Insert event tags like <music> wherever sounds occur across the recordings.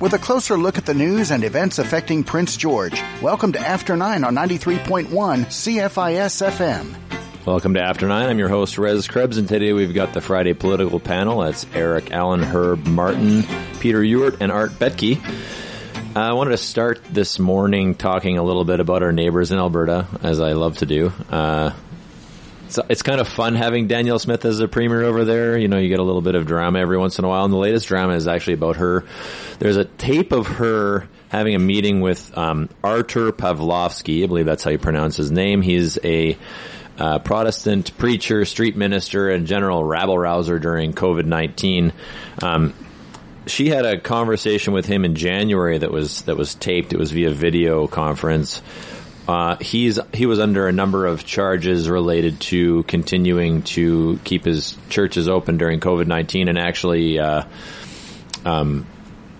with a closer look at the news and events affecting Prince George. Welcome to After 9 on 93.1 CFIS FM. Welcome to After Nine. I'm your host, Res Krebs, and today we've got the Friday political panel. That's Eric Allan, Herb Martin, Peter Ewert, and Art Betke. Uh, I wanted to start this morning talking a little bit about our neighbors in Alberta, as I love to do. Uh, it's, it's kind of fun having Danielle Smith as a premier over there. You know, you get a little bit of drama every once in a while, and the latest drama is actually about her. There's a tape of her having a meeting with um, Pawlowski. I believe that's how you pronounce his name. He's a uh, Protestant preacher, street minister, and general rabble rouser during COVID nineteen. Um, she had a conversation with him in January that was that was taped. It was via video conference. Uh, he's he was under a number of charges related to continuing to keep his churches open during COVID nineteen and actually uh, um,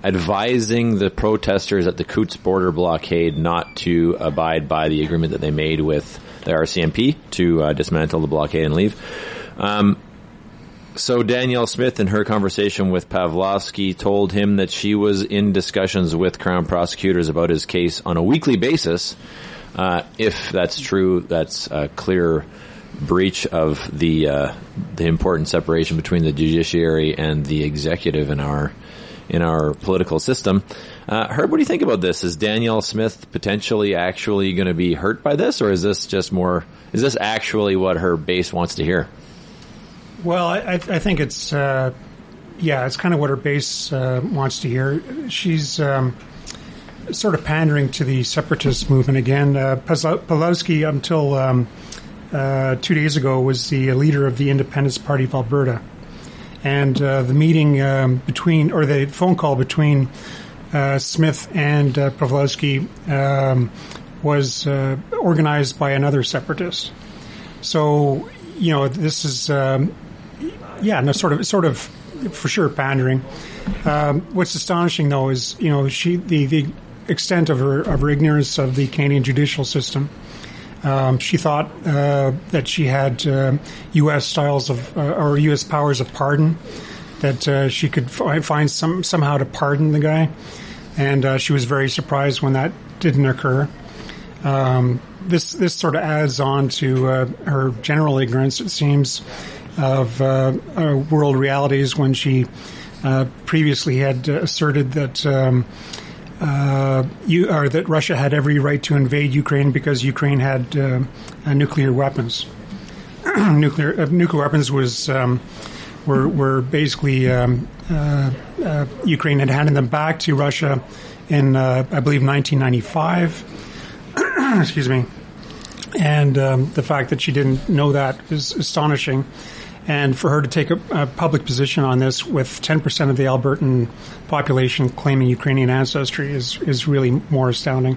advising the protesters at the Coutts border blockade not to abide by the agreement that they made with the RCMP to uh, dismantle the blockade and leave. Um, so Danielle Smith, in her conversation with Pawlowski, told him that she was in discussions with Crown prosecutors about his case on a weekly basis. Uh, if that's true, that's a clear breach of the uh, the important separation between the judiciary and the executive in our in our political system. Uh, Herb, what do you think about this? Is Danielle Smith potentially actually going to be hurt by this, or is this just more? Is this actually what her base wants to hear? Well, I, I think it's uh, yeah, it's kind of what her base uh, wants to hear. She's um, sort of pandering to the separatist movement again. Uh, Pawlowski, until um, uh, two days ago, was the leader of the Independence Party of Alberta, and uh, the meeting um, between or the phone call between uh, Smith and uh, Pawlowski um, was uh, organized by another separatist. So, you know, this is, um, yeah, no, sort of, sort of, for sure, pandering. Um, what's astonishing, though, is you know she the the extent of her of her ignorance of the Canadian judicial system. Um, she thought uh, that she had uh, U.S. styles of uh, or U.S. powers of pardon that uh, she could f- find some somehow to pardon the guy, and uh, she was very surprised when that didn't occur. Um, this this sort of adds on to uh, her general ignorance, it seems, of world realities when she previously had asserted that. Um, you, or that Russia had every right to invade Ukraine because Ukraine had nuclear weapons. <clears throat> nuclear nuclear weapons was um, were were basically um, uh, uh, Ukraine had handed them back to Russia in uh, I believe 1995. <clears throat> Excuse me. And um, the fact that she didn't know that is astonishing. And for her to take a, a public position on this with 10% of the Albertan population claiming Ukrainian ancestry is, is really more astounding.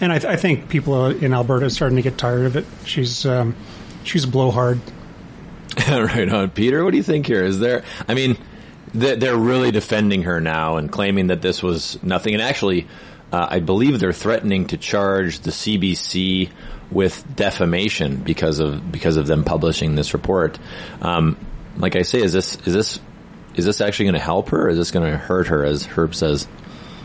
And I, th- I think people in Alberta are starting to get tired of it. She's, um, she's a blowhard. <laughs> right on. Peter, what do you think here? Is there, I mean, they're really defending her now and claiming that this was nothing. And actually, uh, I believe they're threatening to charge the CBC with defamation because of because of them publishing this report. Um, like I say, is this is this is this actually going to help her, or is this going to hurt her, as Herb says?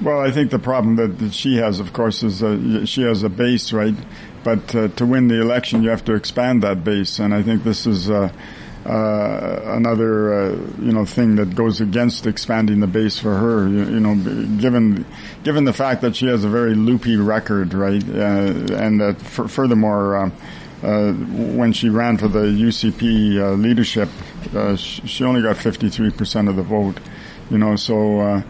Well, I think the problem that, that she has, of course, is she has a base, right? But uh, to win the election, you have to expand that base, and I think this is uh, uh, another uh, you know thing that goes against expanding the base for her. You, you, know, given given the fact that she has a very loopy record, right, uh, and that f- furthermore. Um, uh, when she ran for the UCP uh, leadership, uh, sh- she only got 53% of the vote. You know, so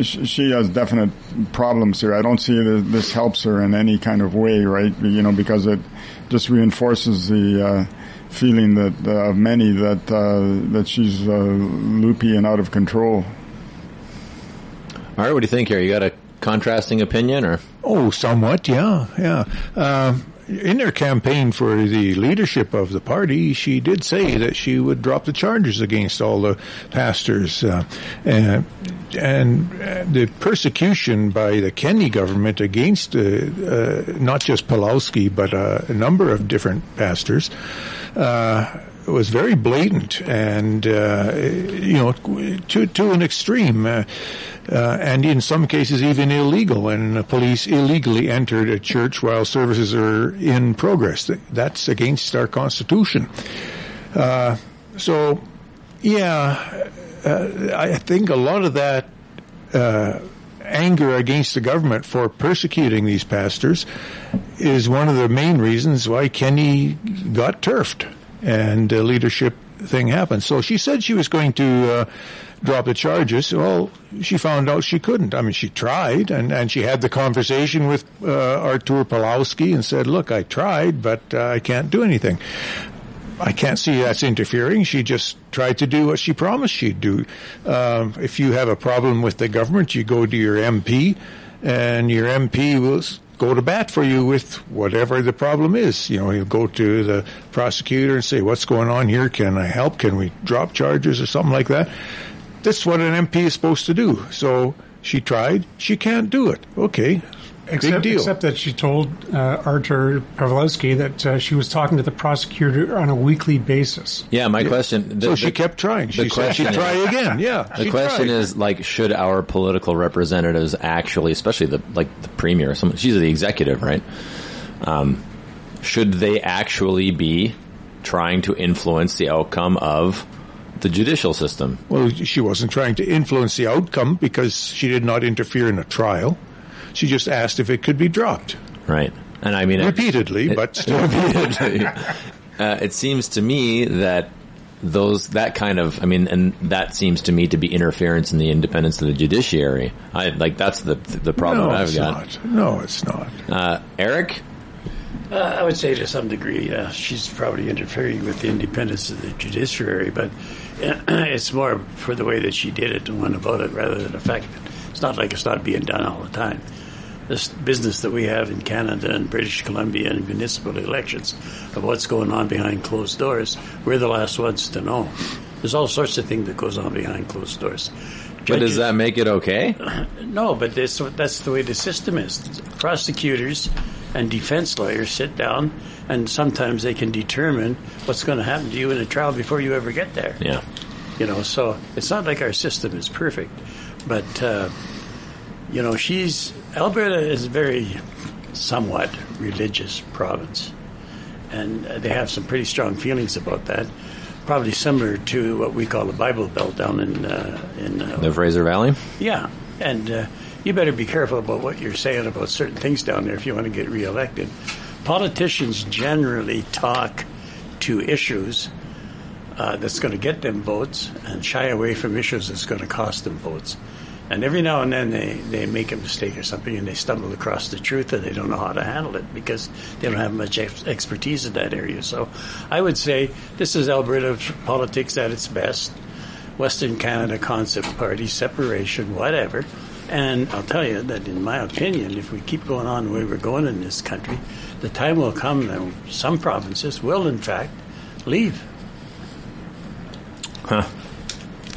sh- she has definite problems here. I don't see that this helps her in any kind of way, right? You know, because it just reinforces the feeling that uh, of many that uh, that she's uh, loopy and out of control. All right, what do you think here? You got a contrasting opinion, or oh, somewhat, yeah, yeah. Uh, in her campaign for the leadership of the party, she did say that she would drop the charges against all the pastors, uh, and, and the persecution by the Kenney government against uh, uh, not just Pawlowski but a number of different pastors uh, was very blatant and uh, you know to to an extreme, uh, uh, and in some cases even illegal. When the police illegally entered a church while services are in progress, that's against our constitution. Uh, so, yeah, uh, I think a lot of that uh, anger against the government for persecuting these pastors is one of the main reasons why Kenney got turfed and the leadership thing happened. So she said she was going to uh, drop the charges. Well, she found out she couldn't. I mean, she tried, and, and she had the conversation with uh, Artur Pawlowski and said, "Look, I tried, but uh, I can't do anything." I can't see that's interfering. She just tried to do what she promised she'd do. Um, if you have a problem with the government, you go to your MP, and your MP will go to bat for you with whatever the problem is. You know, you go to the prosecutor and say, "What's going on here? Can I help? Can we drop charges or something like that?" That's what an MP is supposed to do. So she tried. She can't do it. Okay, Except, Big deal. except that she told uh, Artur Pawlowski that uh, she was talking to the prosecutor on a weekly basis. Yeah, my question. so she kept trying. She the said she'd try again. Yeah. The question tried. is like, should our political representatives actually, especially the like the premier, some, she's the executive, right? Um, should they actually be trying to influence the outcome of the judicial system? Well, she wasn't trying to influence the outcome because she did not interfere in a trial. She just asked if it could be dropped Right. And I mean, repeatedly, it- but still. <laughs> repeatedly. uh, it seems to me that those that kind of I mean, and that seems to me to be interference in the independence of the judiciary. I like that's the the problem no, I've it's got. not. No, it's not. Uh, Eric, Uh, I would say to some degree, yeah, she's probably interfering with the independence of the judiciary, but <clears throat> it's more for the way that she did it and went about it rather than the fact that it's not like it's not being done all the time. This business that we have in Canada and British Columbia and municipal elections of what's going on behind closed doors, we're the last ones to know. There's all sorts of things that goes on behind closed doors. but does that make it okay? <coughs> no, but that's, that's the way the system is. Prosecutors and defense lawyers sit down, and sometimes they can determine what's going to happen to you in a trial before you ever get there. Yeah. You know, so it's not like our system is perfect, but uh, you know, she's Alberta is a very somewhat religious province, and uh, they have some pretty strong feelings about that. Probably similar to what we call the Bible Belt down in uh, in uh, The Fraser Valley. yeah, and uh, you better be careful about what you're saying about certain things down there if you want to get reelected. Politicians generally talk to issues uh, that's going to get them votes and shy away from issues that's going to cost them votes. And every now and then they, they make a mistake or something and they stumble across the truth and they don't know how to handle it because they don't have much ex- expertise in that area. So I would say this is Alberta politics at its best. Western Canada Concept Party, separation, whatever. And I'll tell you that, in my opinion, if we keep going on the way we're going in this country, the time will come that some provinces will, in fact, leave.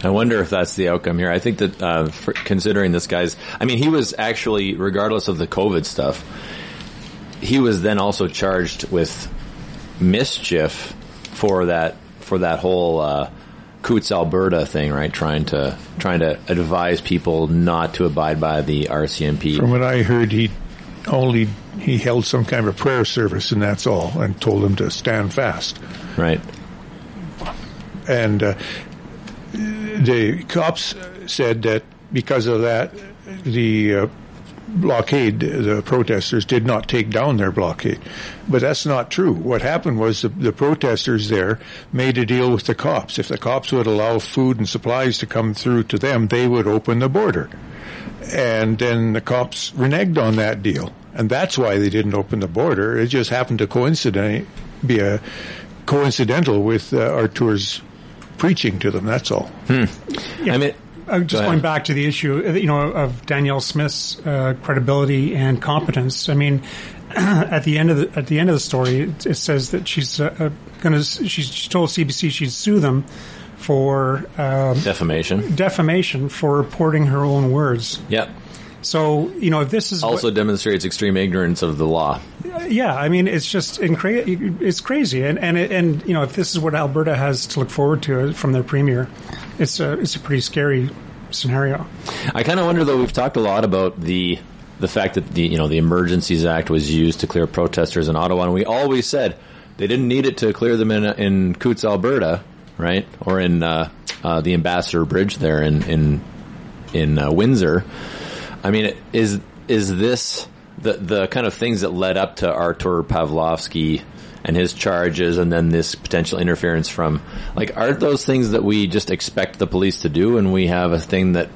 I wonder if that's the outcome here. I think that uh, considering this guy's, I mean, he was actually, regardless of the COVID stuff, he was then also charged with mischief for that for that whole uh, Coutts Alberta thing, right? Trying to trying to advise people not to abide by the RCMP. From what I heard, he only he held some kind of a prayer service, and that's all, and told them to stand fast. right. And uh, the cops said that because of that, the uh, blockade, the protesters did not take down their blockade. But that's not true. What happened was the, the protesters there made a deal with the cops. If the cops would allow food and supplies to come through to them, they would open the border. And then the cops reneged on that deal. And that's why they didn't open the border. It just happened to coincident, be a coincidental with uh, Artur's preaching to them. That's all. I mean, Uh, just Go going back to the issue, uh, you know, of Danielle Smith's uh, credibility and competence. I mean, <clears throat> at the end of the at the end of the story, it, it says that she's uh, uh, going to. She's she told CBC she'd sue them for um, defamation. defamation for reporting her own words. Yep. So you know, if this is Also what, demonstrates extreme ignorance of the law. yeah, I mean, it's just incra- it's crazy, and and it, and you know, if this is what Alberta has to look forward to from their premier, it's a it's a pretty scary scenario. I kind of wonder though. We've talked a lot about the the fact that the you know the Emergencies Act was used to clear protesters in Ottawa, and we always said they didn't need it to clear them in in Coutts, Alberta, right, or in uh, uh, the Ambassador Bridge there in in in uh, Windsor. I mean, is is this the the kind of things that led up to Artur Pawlowski and his charges, and then this potential interference from like aren't those things that we just expect the police to do, and we have a thing that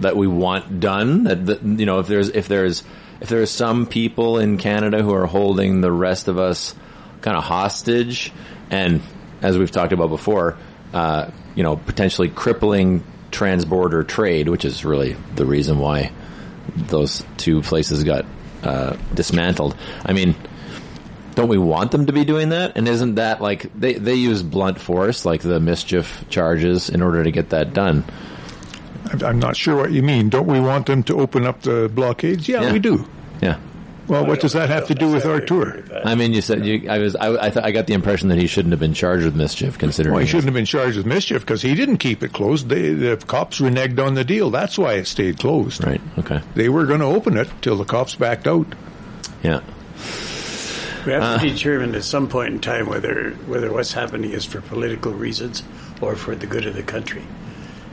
that we want done? That, that you know, if there's if there's if there's some people in Canada who are holding the rest of us kind of hostage, and as we've talked about before, uh, you know, potentially crippling transborder trade, which is really the reason why those two places got uh, dismantled. I mean, don't we want them to be doing that? And isn't that like they they use blunt force, like the mischief charges, in order to get that done? I'm- not sure what you mean. Don't we want them to open up the blockades? Yeah, Yeah. we do. Yeah. Well, what does that have to do with Artur? I mean, you said you. I was. I, I, th- I got the impression that he shouldn't have been charged with mischief, considering. Well, he shouldn't have been charged with mischief because he didn't keep it closed. They, the cops reneged on the deal. That's why it stayed closed. Right. Okay. They were going to open it till the cops backed out. Yeah. We have Uh. to determine at some point in time whether whether what's happening is for political reasons or for the good of the country.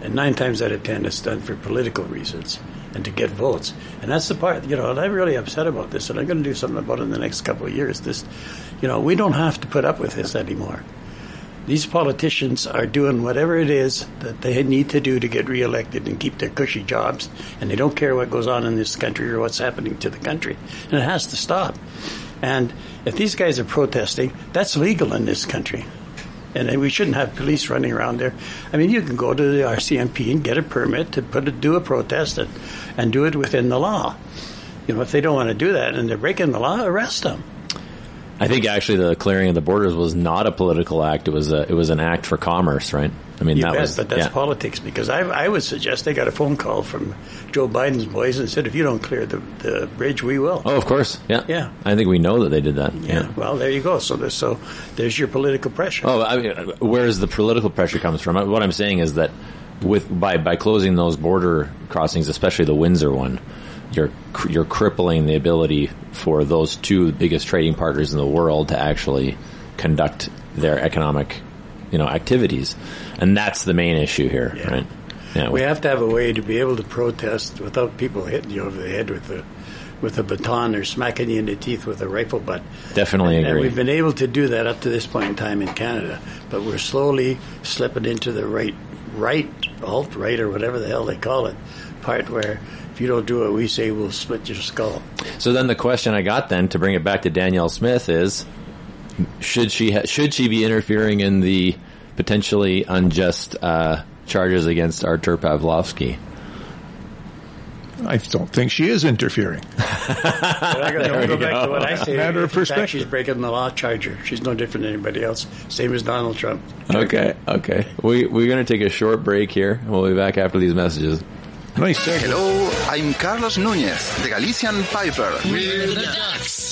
And nine times out of ten, it's done for political reasons and to get votes. And that's the part, you know, and I'm really upset about this, and I'm going to do something about it in the next couple of years. This, you know, we don't have to put up with this anymore. These politicians are doing whatever it is that they need to do to get reelected and keep their cushy jobs, and they don't care what goes on in this country or what's happening to the country. And it has to stop. And if these guys are protesting, that's legal in this country. And we shouldn't have police running around there. I mean, you can go to the RCMP and get a permit to put a, do a protest and, and do it within the law. You know, if they don't want to do that and they're breaking the law, arrest them. I think actually the clearing of the borders was not a political act. It was a. It was an act for commerce, right? I mean, You that bet, was. but that's yeah. politics because I, I would suggest they got a phone call from Joe Biden's boys and said, if you don't clear the, the bridge, we will. Oh, of course. Yeah. Yeah. I think we know that they did that. yeah. Well, there you go. So there's, so there's your political pressure. Oh, I mean, where's the political pressure comes from? What I'm saying is that with by by closing those border crossings, especially the Windsor one, you're you're crippling the ability for those two biggest trading partners in the world to actually conduct their economic, you know, activities, and that's the main issue here, Yeah. right? Yeah, We have to have a way to be able to protest without people hitting you over the head with a with a baton or smacking you in the teeth with a rifle butt. Definitely and, and we've been able to do that up to this point in time in Canada, but we're slowly slipping into the right, right, alt right or whatever the hell they call it, part where if you don't do what we say, we'll split your skull. So then the question I got then to bring it back to Danielle Smith is should she ha- should she be interfering in the potentially unjust uh, charges against Artur Pawlowski? I don't think she is interfering. <laughs> But I got There to go we back go. to what I say. Matter of In fact, perspective. She's breaking the law. charger. She's no different than anybody else. Same as Donald Trump. Okay, okay. We we're going to take a short break here. We'll be back after these messages. Nice. Hello, I'm Carlos Núñez, the Galician Piper.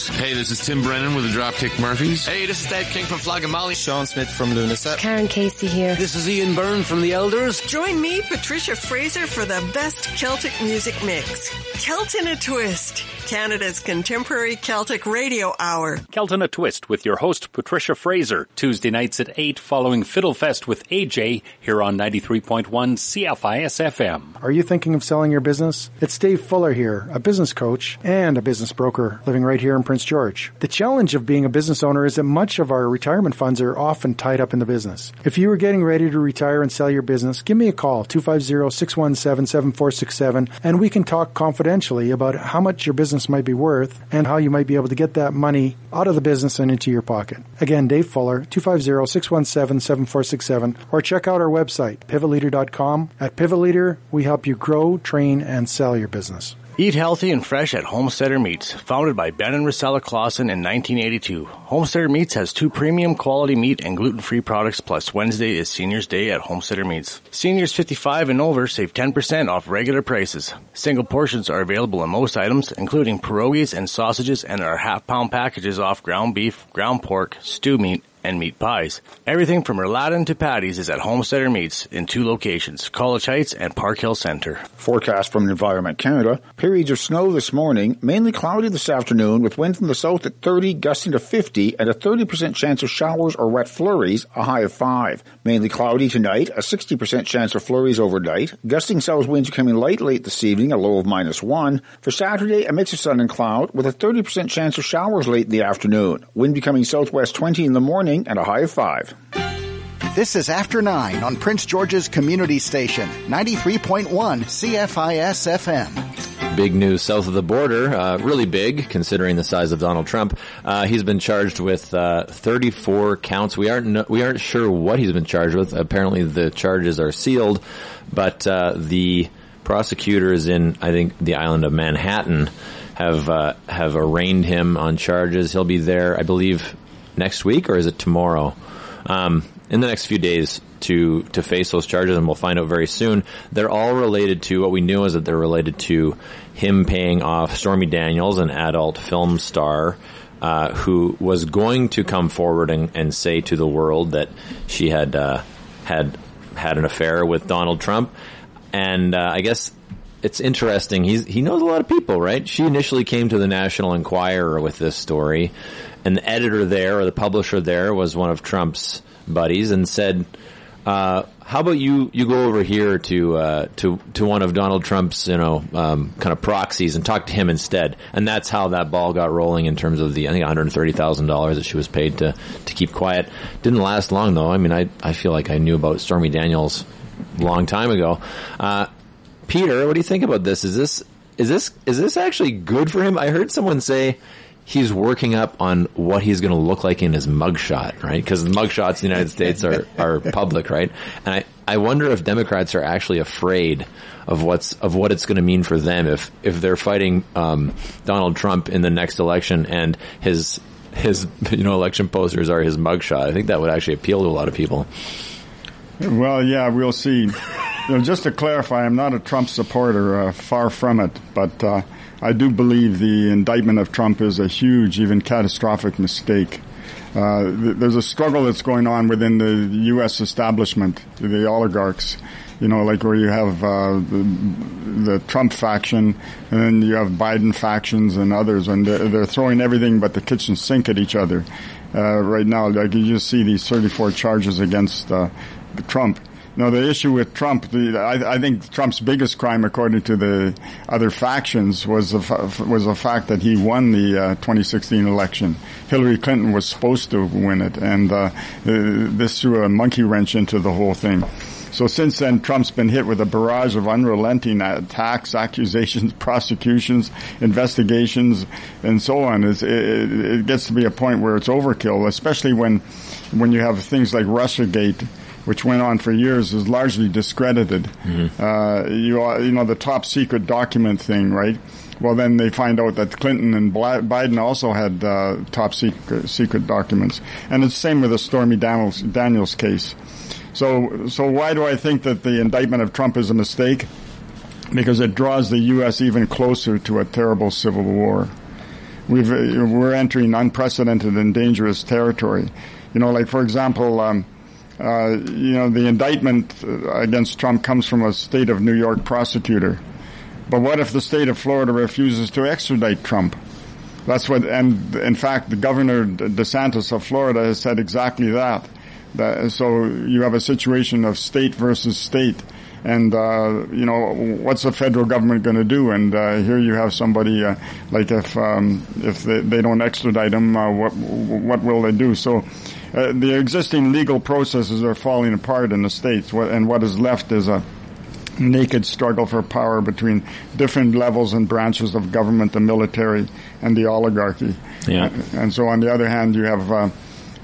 Hey, this is Tim Brennan with the Dropkick Murphys. Hey, this is Dave King from Flogging Molly. Sean Smith from Lúnasa. Karen Casey here. This is Ian Byrne from the Elders. Join me, Patricia Fraser, for the best Celtic music mix. Celt in a Twist, Canada's contemporary Celtic radio hour. Celt in a Twist with your host Patricia Fraser, Tuesday nights at 8 following Fiddlefest with AJ here on 93.1 CFIS FM. Are you thinking of selling your business? It's Dave Fuller here, a business coach and a business broker living right here in Prince George. The challenge of being a business owner is that much of our retirement funds are often tied up in the business. If you are getting ready to retire and sell your business, give me a call, 250-617-7467, and we can talk confidentially about how much your business might be worth and how you might be able to get that money out of the business and into your pocket. Again, Dave Fuller, 250-617-7467, or check out our website, pivotleader.com. At Pivot Leader, we help you grow, train, and sell your business. Eat healthy and fresh at Homesteader Meats. Founded by Ben and Rosella Clausen in 1982, Homesteader Meats has two premium quality meat and gluten-free products plus Wednesday is Seniors Day at Homesteader Meats. Seniors 55 and over save 10% off regular prices. Single portions are available in most items, including pierogies and sausages and our half-pound packages off ground beef, ground pork, stew meat, and meat pies. Everything from rouladen to patties is at Homesteader Meats in two locations, College Heights and Park Hill Center. Forecast from Environment Canada. Periods of snow this morning, mainly cloudy this afternoon with wind from the south at 30 gusting to 50 and a 30% chance of showers or wet flurries, a high of 5. Mainly cloudy tonight, a 60% chance of flurries overnight. Gusting south winds coming light late this evening, a low of minus 1. For Saturday, a mix of sun and cloud with a 30% chance of showers late in the afternoon. Wind becoming southwest 20 in the morning and a high of 5. This is After 9 on Prince George's Community Station, 93.1 CFIS FM. Big news south of the border, uh, really big considering the size of Donald Trump. Uh, he's been charged with uh, 34 counts. We aren't no, we aren't sure what he's been charged with. Apparently, the charges are sealed, but uh, the prosecutors in I think the island of Manhattan have uh, have arraigned him on charges. He'll be there, I believe, next week or is it tomorrow? Um, in the next few days to to face those charges, and we'll find out very soon. They're all related to what we knew is that they're related to him paying off Stormy Daniels, an adult film star. Uh, who was going to come forward and, and, say to the world that she had uh, had had an affair with Donald Trump, and uh, I guess it's interesting. He's he knows a lot of people, right? She initially came to the National Enquirer with this story, and the editor there or the publisher there was one of Trump's buddies and said, uh, "How about you? You go over here to uh, to to one of Donald Trump's you know um, kind of proxies and talk to him instead." And that's how that ball got rolling in terms of the I think one hundred thirty thousand dollars that she was paid to to keep quiet. Didn't last long though. I mean, I I feel like I knew about Stormy Daniels a long time ago. Uh, Peter, what do you think about this? Is this is this is this actually good for him? I heard someone say he's working up on what he's going to look like in his mugshot, right? Because the mugshots in the United States are, are public, right? And I, I wonder if Democrats are actually afraid of what's of what it's going to mean for them if if they're fighting um, Donald Trump in the next election and his his you know election posters are his mugshot. I think that would actually appeal to a lot of people. Well, yeah, we'll see. You know, just to clarify, I'm not a Trump supporter, uh, far from it, but uh, I do believe the indictment of Trump is a huge, even catastrophic mistake. Uh, th- there's a struggle that's going on within the U.S. establishment, the oligarchs. You know, like where you have uh, the, the, Trump faction, and then you have Biden factions and others, and they're, they're throwing everything but the kitchen sink at each other uh, right now. Like you just see these 34 charges against uh, Trump. No, the issue with Trump, the, I, I, think Trump's biggest crime, according to the other factions, was the, was the fact that he won the uh, 2016 election. Hillary Clinton was supposed to win it, and uh, this threw a monkey wrench into the whole thing. So since then, Trump's been hit with a barrage of unrelenting attacks, accusations, <laughs> prosecutions, investigations, and so on. It, it gets to be a point where it's overkill, especially when when you have things like RussiaGate which went on for years, is largely discredited. Mm-hmm. Uh, you, you know, the top secret document thing, right? Well, then they find out that Clinton and Biden also had uh, top secret, secret documents, and it's the same with the Stormy Daniels, Daniels case. So, so why do I think that the indictment of Trump is a mistake? Because it draws the U.S. even closer to a terrible civil war. We've, we're entering unprecedented and dangerous territory. You know, like for example, um, uh, you know, the indictment against Trump comes from a state of New York prosecutor. But what if the state of Florida refuses to extradite Trump? That's what, and in fact, the governor DeSantis of Florida has said exactly that. that so you have a situation of state versus state. And, uh, you know, what's the federal government going to do? And, uh, here you have somebody, uh, like if, um, if they, they, don't extradite him, uh, what, what will they do? So, uh, the existing legal processes are falling apart in the states, and what is left is a naked struggle for power between different levels and branches of government, the military, and the oligarchy. Yeah. And, so, on the other hand, you have uh,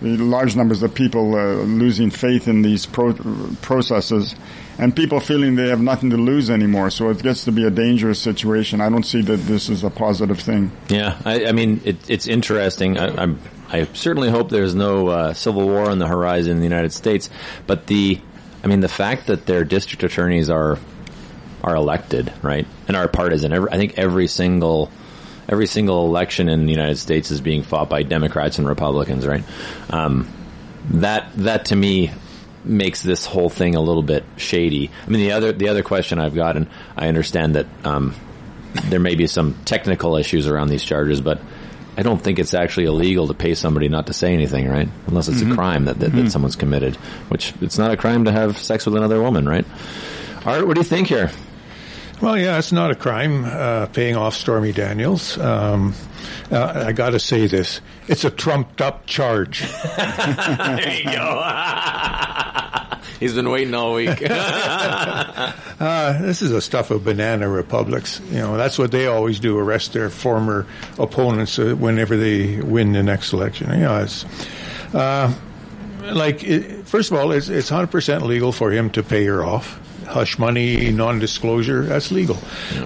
large numbers of people uh, losing faith in these pro- processes, and people feeling they have nothing to lose anymore. So it gets to be a dangerous situation. I don't see that this is a positive thing. Yeah, I, I mean, it, it's interesting. I, I certainly hope there's no uh, civil war on the horizon in the United States, but the, I mean, the fact that their district attorneys are are elected, right, and are partisan. Every, I think every single every single election in the United States is being fought by Democrats and Republicans, right? Um, that that to me makes this whole thing a little bit shady. I mean, the other the other question I've got, and I understand that um, there may be some technical issues around these charges, but I don't think it's actually illegal to pay somebody not to say anything, right? Unless it's Mhm. a crime that, that, Mhm. that someone's committed, which it's not a crime to have sex with another woman, right? Art, what do you think here? Well, yeah, it's not a crime uh, paying off Stormy Daniels. Um, uh, I got to say this: it's a trumped-up charge. <laughs> there you go. <laughs> He's been waiting all week. <laughs> Uh, this is the stuff of banana republics. You know, that's what they always do: arrest their former opponents uh, whenever they win the next election. You know, it's uh, like it, first of all, it's it's hundred percent legal for him to pay her off. Hush money, non-disclosure, that's legal.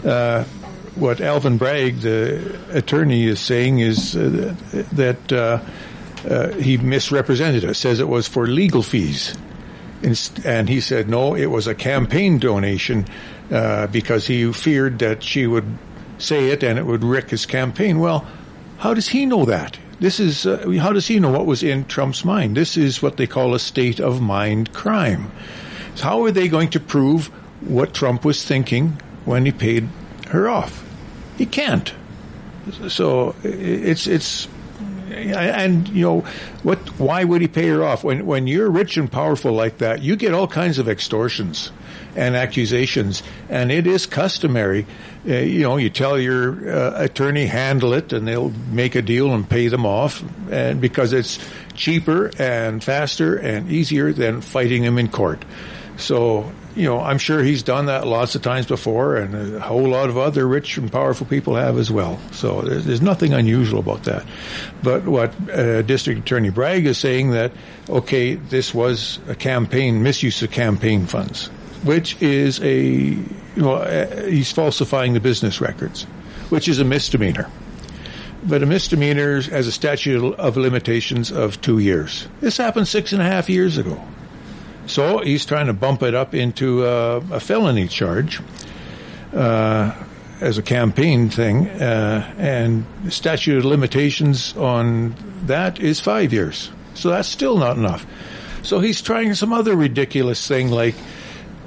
Uh, what Alvin Bragg, the attorney, is saying is uh, that uh, uh, he misrepresented us. Says it was for legal fees. And he said, no, it was a campaign donation uh, because he feared that she would say it and it would wreck his campaign. Well, how does he know that? This is uh, how does he know what was in Trump's mind? This is what they call a state of mind crime. So how are they going to prove what Trump was thinking when he paid her off? He can't. So it's it's and you know what? Why would he pay her off when when you're rich and powerful like that? You get all kinds of extortions and accusations, and it is customary. Uh, you know, you tell your uh, attorney handle it, and they'll make a deal and pay them off, and because it's cheaper and faster and easier than fighting them in court. So, you know, I'm sure he's done that lots of times before, and a whole lot of other rich and powerful people have as well. So there's, there's nothing unusual about that. But what uh, District Attorney Bragg is saying that, okay, this was a campaign, misuse of campaign funds, which is a, you know, uh, he's falsifying the business records, which is a misdemeanor. But a misdemeanor has a statute of limitations of two years. This happened six and a half years ago. So he's trying to bump it up into uh, a felony charge uh, as a campaign thing, uh, and the statute of limitations on that is five years. So that's still not enough. So he's trying some other ridiculous thing like,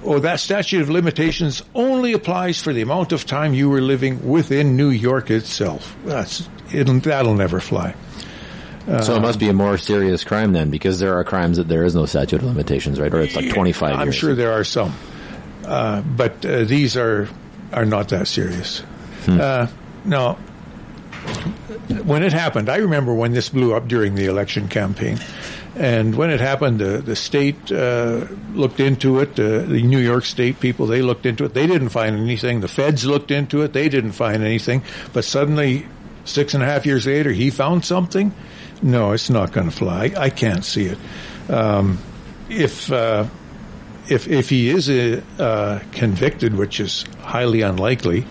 oh, that statute of limitations only applies for the amount of time you were living within New York itself. That's it'll, that'll never fly. So it must be a more serious crime then, because there are crimes that there is no statute of limitations, right? Or it's like 25 I'm years. sure there are some, uh, but uh, these are are not that serious. Hmm. Uh, now, when it happened, I remember when this blew up during the election campaign, and when it happened, the the state uh, looked into it. Uh, the New York State people they looked into it. They didn't find anything. The feds looked into it. They didn't find anything. But suddenly, six and a half years later, he found something. No, it's not going to fly. I, can't see it. Um, if uh, if if he is uh, convicted, which is highly unlikely,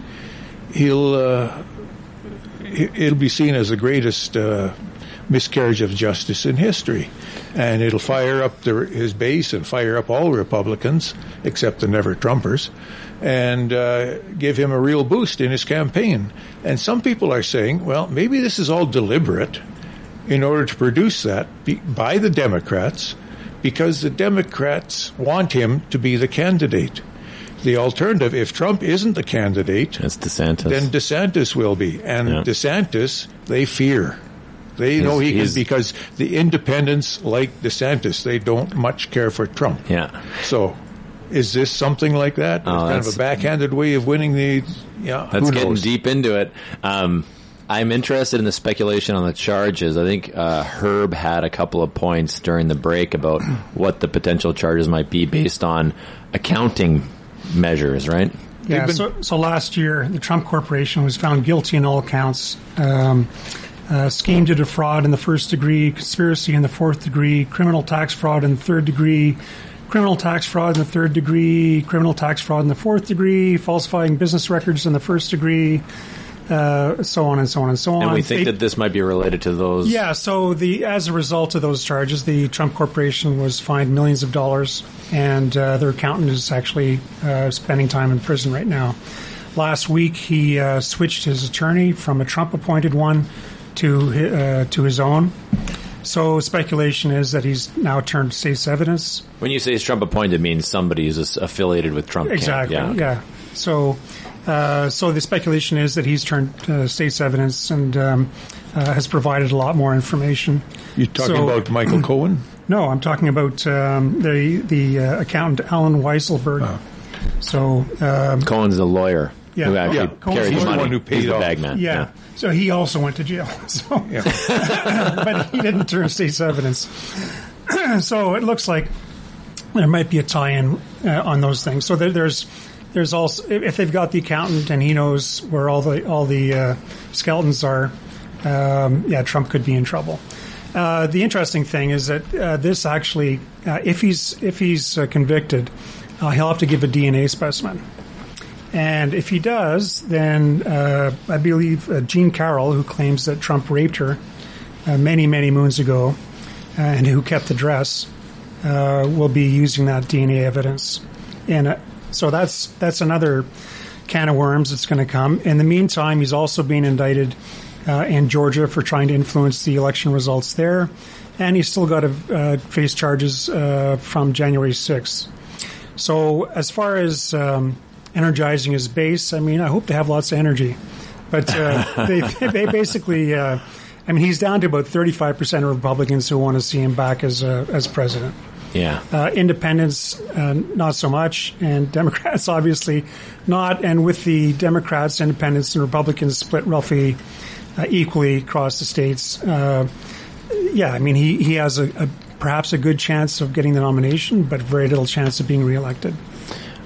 he'll uh, it'll be seen as the greatest uh, miscarriage of justice in history, and it'll fire up the, his base and fire up all Republicans except the never Trumpers, and uh, give him a real boost in his campaign. And some people are saying, well, maybe this is all deliberate in order to produce that by the Democrats because the Democrats want him to be the candidate. The alternative, if Trump isn't the candidate, it's DeSantis. then DeSantis will be. And Yeah. DeSantis, they fear. They know he can because the independents like DeSantis. They don't much care for Trump. Yeah. So, is this something like that? Oh, kind of a backhanded way of winning the. Yeah, That's getting deep into it. Um, I'm interested in the speculation on the charges. I think uh, Herb had a couple of points during the break about <clears throat> what the potential charges might be based on accounting measures, right? Yeah, so, so last year, the Trump Corporation was found guilty in all counts. Um, uh, scheme to defraud in the first degree, conspiracy in the fourth degree, criminal tax fraud in the third degree, criminal tax fraud in the third degree, criminal tax fraud in the fourth degree, falsifying business records in the first degree, uh, so on and so on and so on. And we think They- that this might be related to those. yeah, so the as a result of those charges, the Trump Corporation was fined millions of dollars, and uh, their accountant is actually uh, spending time in prison right now. Last week, he uh, switched his attorney from a Trump-appointed one to uh, to his own. So speculation is that he's now turned state's evidence. When you say it's Trump appointed, it means somebody is affiliated with Trump. camp. Exactly. Yeah. Yeah. So, uh, so the speculation is that he's turned uh, state's evidence and um, uh, has provided a lot more information. You're talking So- about <clears throat> Michael Cohen? No, I'm talking about um, the the uh, accountant Allen Weisselberg. So um, Cohen's the lawyer Yeah. who actually Yeah. Cohen's carried the the one money. who He's paid the off. bag man. yeah. So he also went to jail. <laughs> So, <laughs> but he didn't turn state's evidence. <clears throat> so it looks like there might be a tie-in uh, on those things. So there, there's there's also if they've got the accountant and he knows where all the all the uh, skeletons are, um, yeah, Trump could be in trouble. Uh, the interesting thing is that uh, this actually, uh, if he's if he's uh, convicted, uh, he'll have to give a DNA specimen. And if he does, then I believe Jean Carroll, who claims that Trump raped her many, many moons ago, and who kept the dress, will be using that DNA evidence. And uh, so that's that's another can of worms that's going to come. In the meantime, he's also being indicted uh, in Georgia for trying to influence the election results there, and he's still got to uh, face charges uh, from January 6th. So as far as um, energizing his base, I mean, I hope they have lots of energy. But uh, <laughs> they, they basically, uh, I mean, he's down to about 35% of Republicans who want to see him back as, uh, as president. Yeah. Uh, independents, uh, not so much, and <laughs> Democrats, obviously, not. And with the Democrats, independents, and Republicans split roughly uh, equally across the states, uh, yeah, I mean, he, he has a, a perhaps a good chance of getting the nomination, but very little chance of being reelected.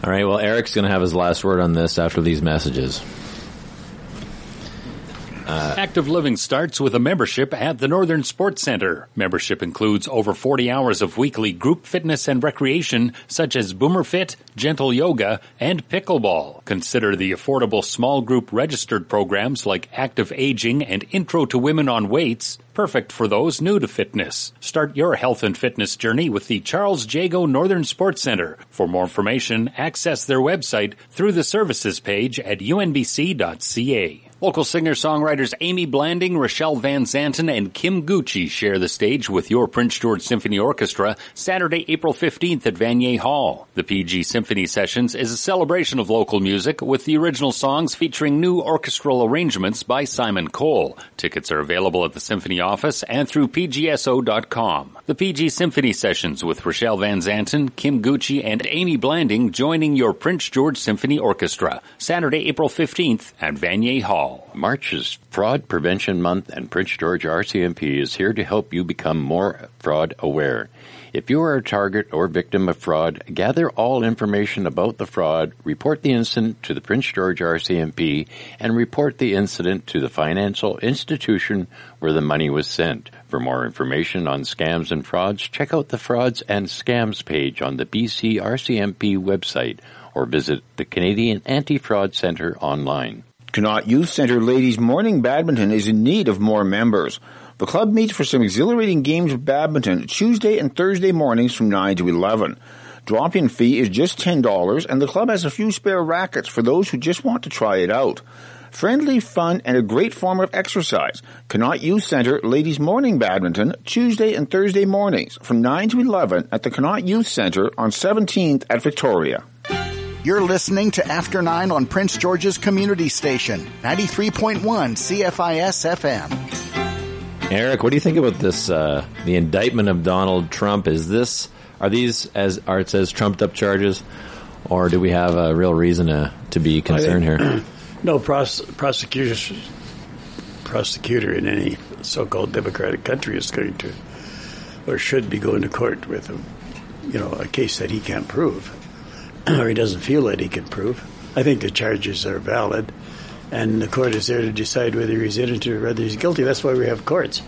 All right. Well, Eric's going to have his last word on this after these messages. Uh, Active Living starts with a membership at the Northern Sports Center. Membership includes over 40 hours of weekly group fitness and recreation, such as Boomer Fit, Gentle Yoga, and Pickleball. Consider the affordable small group registered programs like Active Aging and Intro to Women on Weights, perfect for those new to fitness. Start your health and fitness journey with the Charles Jago Northern Sports Center. For more information, access their website through the services page at unbc.ca. Local singer-songwriters Amy Blanding, Rochelle Van Zanten, and Kym Gouchie share the stage with your Prince George Symphony Orchestra Saturday, April 15th at Vanier Hall. The PG Symphony Sessions is a celebration of local music with the original songs featuring new orchestral arrangements by Simon Cole. Tickets are available at the Symphony office and through pgso.com. The PG Symphony Sessions with Rochelle Van Zanten, Kym Gouchie, and Amy Blanding joining your Prince George Symphony Orchestra Saturday, April 15th at Vanier Hall. March is Fraud Prevention Month, and Prince George RCMP is here to help you become more fraud aware. If you are a target or victim of fraud, gather all information about the fraud, report the incident to the Prince George RCMP, and report the incident to the financial institution where the money was sent. For more information on scams and frauds, check out the Frauds and Scams page on the BC RCMP website or visit the Canadian Anti-Fraud Centre online. Connaught Youth Centre Ladies Morning Badminton is in need of more members. The club meets for some exhilarating games of badminton Tuesday and Thursday mornings from 9 to 11. Drop-in fee is just $10 and the club has a few spare rackets for those who just want to try it out. Friendly, fun, and a great form of exercise. Connaught Youth Centre Ladies Morning Badminton Tuesday and Thursday mornings from 9 to 11 at the Connaught Youth Centre on 17th at Victoria. You're listening to After 9 on Prince George's Community Station, 93.1 CFIS FM. Eric, what do you think about this? Uh, the indictment of Donald Trump is this? Are these, as Art says, trumped up charges, or do we have a real reason to to be concerned here? <clears throat> No pros- prosecutor, prosecutor in any so-called democratic country is going to, or should be going to court with, a, you know, a case that he can't prove, <clears throat> or he doesn't feel that he can prove. I think the charges are valid, and the court is there to decide whether he's innocent or whether he's guilty. That's why we have courts.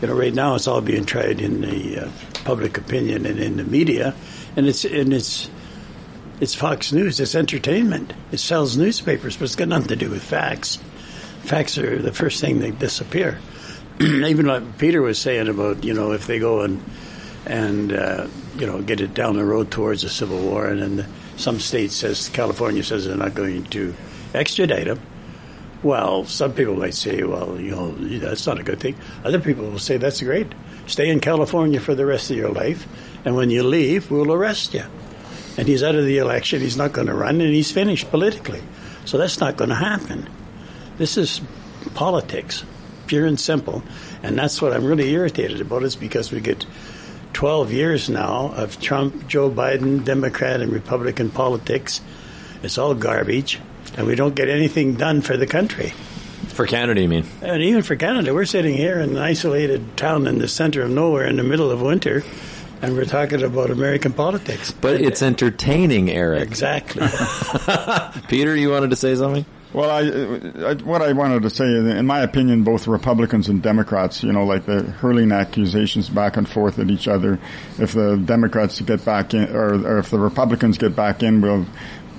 You know, right now it's all being tried in the uh, public opinion and in the media, and it's and it's it's Fox News. It's entertainment. It sells newspapers, but it's got nothing to do with facts. Facts are the first thing that disappear. <clears throat> Even what Peter was saying about you know if they go and and uh, you know get it down the road towards a civil war, and then the, some state says California says they're not going to extradite him. Well, some people might say, well, you know, that's not a good thing. Other people will say that's great. Stay in California for the rest of your life, and when you leave, we'll arrest you. And he's out of the election. He's not going to run, and he's finished politically. So that's not going to happen. This is politics, pure and simple. And that's what I'm really irritated about is because we get 12 years now of Trump, Joe Biden, Democrat, and Republican politics. It's all garbage, and we don't get anything done for the country. For Canada, you mean? And even for Canada, we're sitting here in an isolated town in the center of nowhere in the middle of winter, and we're talking about American politics. But it's entertaining, Eric. Exactly. <laughs> Peter, you wanted to say something? Well, I, I, what I wanted to say, in my opinion, both Republicans and Democrats, you know, like they're hurling accusations back and forth at each other. If the Democrats get back in, or, or if the Republicans get back in, we'll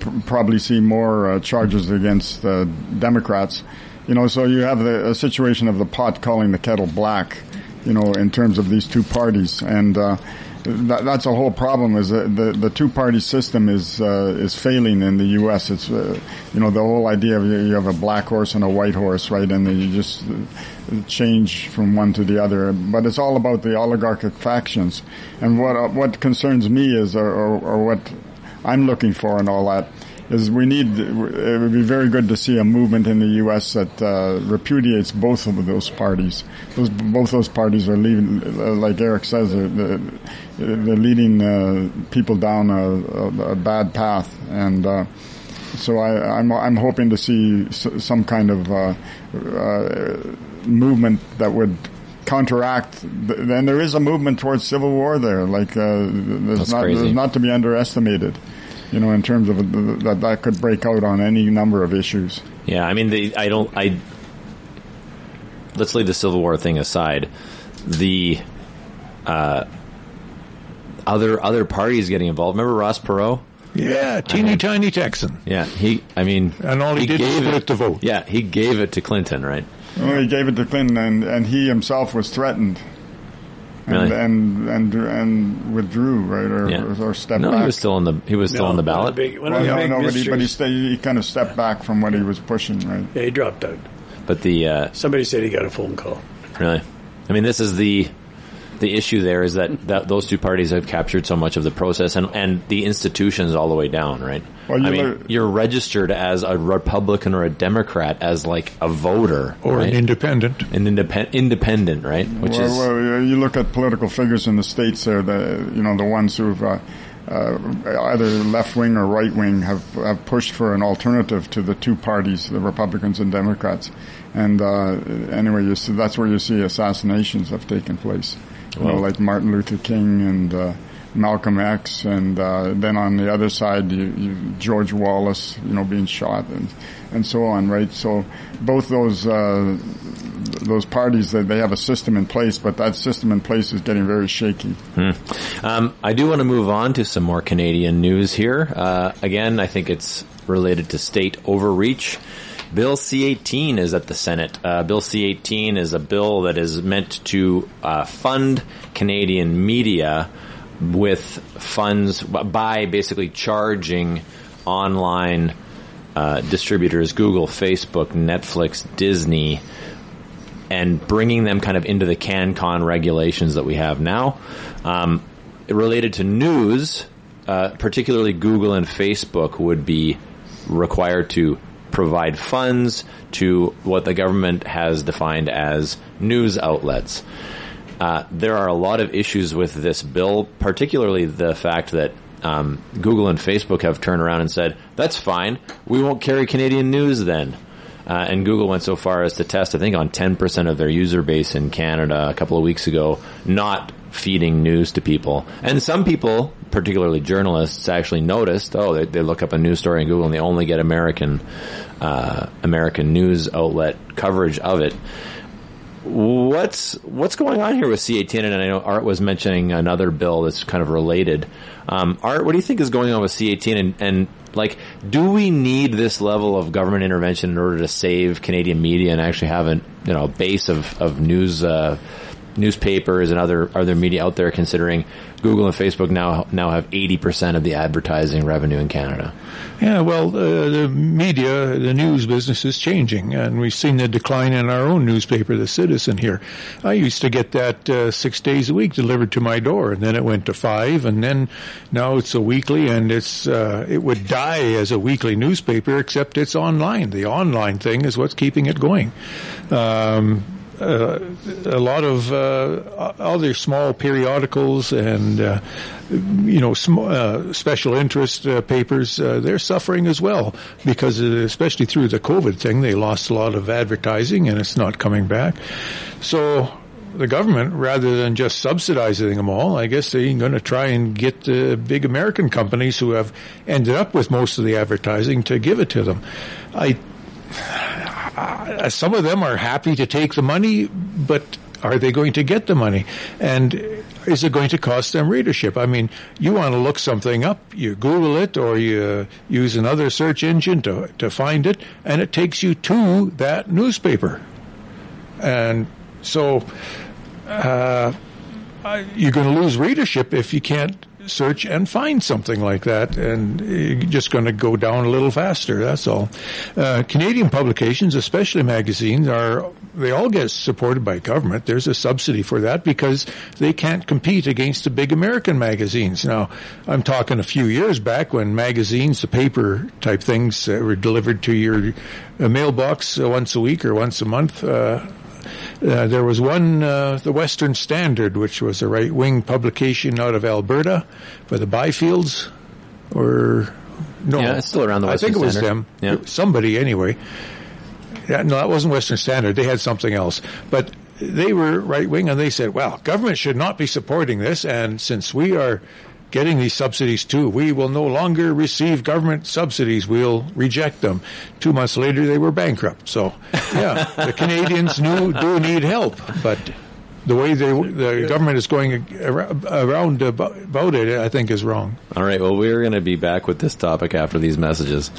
pr- probably see more uh, charges against the Democrats. You know, so you have the a situation of the pot calling the kettle black, you know, in terms of these two parties, and. Uh, that, that's a whole problem. Is that the the two party system is uh, is failing in the U.S. It's uh, you know the whole idea of you have a black horse and a white horse, right? And you just change from one to the other. But it's all about the oligarchic factions. And what uh, what concerns me is, or, or, or what I'm looking for, and all that is we need, it would be very good to see a movement in the U.S. that uh, repudiates both of those parties. Those, both those parties are leaving, uh, like Eric says, they're, they're leading uh, people down a, a, a, bad path. And uh, so I, am I'm, I'm hoping to see some kind of uh, uh, movement that would counteract. Then there is a movement towards civil war there. Like there's not, there's not to be underestimated you know, in terms of that that could break out on any number of issues. Yeah, I mean, the, I don't. I let's leave the Civil War thing aside. The uh, other other parties getting involved. Remember Ross Perot? Yeah, teeny uh-huh. tiny Texan. Yeah, he. I mean, and all he, he did was put it to vote. Yeah, he gave it to Clinton, right? Well, he gave it to Clinton, and, and he himself was threatened and, really? and and and withdrew, right, or yeah. or, or stepped no, back. he was still on the he was still no, on the ballot. Big, well, no, no, but he, but he, stayed, he kind of stepped back from what he was pushing, right? Yeah, he dropped out. But the uh, somebody said he got a phone call. Really, I mean, this is the the issue there is that, that those two parties have captured so much of the process and, and the institutions all the way down, right? Well, I mean, you're registered as a Republican or a Democrat as like a voter, or right? an independent, an independent, independent, right? Which well, is well, you look at political figures in the states there, the you know the ones who've. Uh, uh, either left wing or right wing have have pushed for an alternative to the two parties, the Republicans and Democrats. And uh, anyway, you see, that's where you see assassinations have taken place you know, like Martin Luther King and uh, Malcolm X, and uh, then on the other side, you, you, George Wallace, you know, being shot and and so on, right? So both those uh, those parties that they have a system in place, but that system in place is getting very shaky. Hmm. Um, I do want to move on to some more Canadian news here. Uh, again, I think it's related to state overreach. Bill C-18 is at the Senate. Uh, bill C-18 is a bill that is meant to uh, fund Canadian media with funds by basically charging online uh, distributors, Google, Facebook, Netflix, Disney, and bringing them kind of into the CanCon regulations that we have now. Um, related to news, uh, particularly Google and Facebook would be required to provide funds to what the government has defined as news outlets. Uh, there are a lot of issues with this bill, particularly the fact that um, Google and Facebook have turned around and said, that's fine, we won't carry Canadian news then. Uh, and Google went so far as to test, I think, on 10% of their user base in Canada a couple of weeks ago, not feeding news to people. And some people particularly journalists, actually noticed. Oh, they, they look up a news story in Google and they only get American uh, American news outlet coverage of it. What's what's going on here with C18? And I know Art was mentioning another bill that's kind of related. Um, Art, what do you think is going on with C18? And, and like, do we need this level of government intervention in order to save Canadian media and actually have a you know base of of news? Uh, newspapers and other other media out there considering Google and Facebook now now have 80% of the advertising revenue in Canada. Yeah, well, uh, the media, the news business is changing, and we've seen the decline in our own newspaper, The Citizen here. I used to get that uh, six days a week delivered to my door, and then it went to five, and then now it's a weekly, and it's uh, it would die as a weekly newspaper, except it's online. The online thing is what's keeping it going. Um, uh, a lot of uh, other small periodicals and uh, you know sm- uh, special interest uh, papers they're suffering as well because especially through the COVID thing they lost a lot of advertising and it's not coming back. So the government rather than just subsidizing them all I guess they're going to try and get the big American companies who have ended up with most of the advertising to give it to them. I uh, some of them are happy to take the money, but are they going to get the money? And is it going to cost them readership? I mean, you want to look something up, you Google it or you use another search engine to, to find it, and it takes you to that newspaper. And so, uh, you're going to lose readership if you can't search and find something like that, and you're just going to go down a little faster. That's all. Uh, Canadian publications, especially magazines, are they all get supported by government. There's a subsidy for that because they can't compete against the big American magazines. Now, I'm talking a few years back when magazines, the paper type things, uh, were delivered to your uh, mailbox once a week or once a month. Uh, uh, there was one, uh, the Western Standard, which was a right wing publication out of Alberta by the Byfields, or no, yeah, it's still around the. Western I think it was Standard. them. Yeah. Somebody anyway. Yeah, no, that wasn't Western Standard. They had something else, but they were right wing, and they said, "Well, government should not be supporting this, and since we are." Getting these subsidies too. We will no longer receive government subsidies. We'll reject them. Two months later, they were bankrupt. So, yeah, the <laughs> Canadians knew, do need help, but the way they, the government is going around about it, I think, is wrong. All right. Well, we're going to be back with this topic after these messages.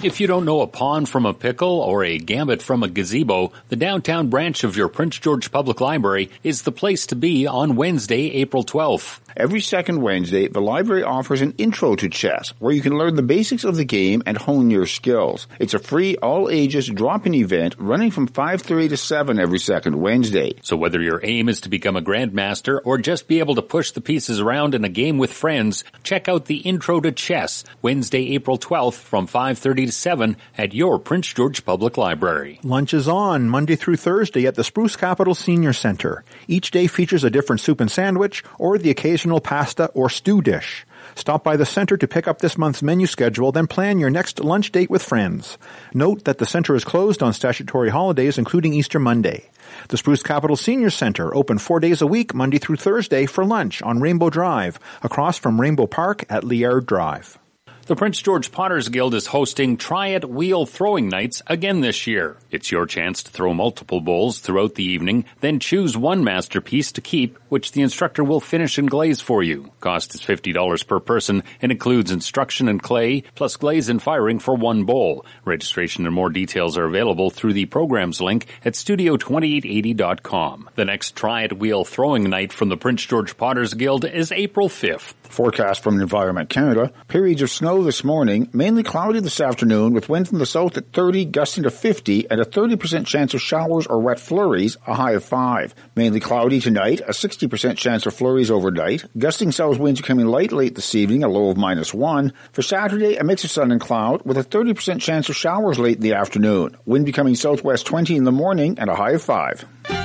If you don't know a pawn from a pickle or a gambit from a gazebo, the downtown branch of your Prince George Public Library is the place to be on Wednesday, April 12th. Every second Wednesday, the library offers an intro to chess where you can learn the basics of the game and hone your skills. It's a free all ages drop-in event running from 5:30 to 7 every second Wednesday. So whether your aim is to become a grandmaster or just be able to push the pieces around in a game with friends, check out the Intro to Chess Wednesday, April 12th from 5:30 to 7 at your Prince George Public Library. Lunch is on Monday through Thursday at the Spruce Capital Senior Center. Each day features a different soup and sandwich or the occasional pasta or stew dish. Stop by the center to pick up this month's menu schedule, then plan your next lunch date with friends. Note that the center is closed on statutory holidays, including Easter Monday. The Spruce Capital Senior Center, open four days a week, Monday through Thursday, for lunch on Rainbow Drive, across from Rainbow Park at Liard Drive. The Prince George Potters Guild is hosting Try It Wheel Throwing Nights again this year. It's your chance to throw multiple bowls throughout the evening, then choose one masterpiece to keep, which the instructor will finish and glaze for you. Cost is $50 per person and includes instruction and clay, plus glaze and firing for one bowl. Registration and more details are available through the program's link at studio2880.com. The next Try It Wheel Throwing Night from the Prince George Potters Guild is April 5th. Forecast from Environment Canada. Periods of snow this morning, mainly cloudy this afternoon with wind from the south at 30, gusting to 50, and a 30% chance of showers or wet flurries, a high of 5. Mainly cloudy tonight, a 60% chance of flurries overnight. Gusting south winds coming light late this evening, a low of minus 1. For Saturday, a mix of sun and cloud with a 30% chance of showers late in the afternoon. Wind becoming southwest 20 in the morning and a high of 5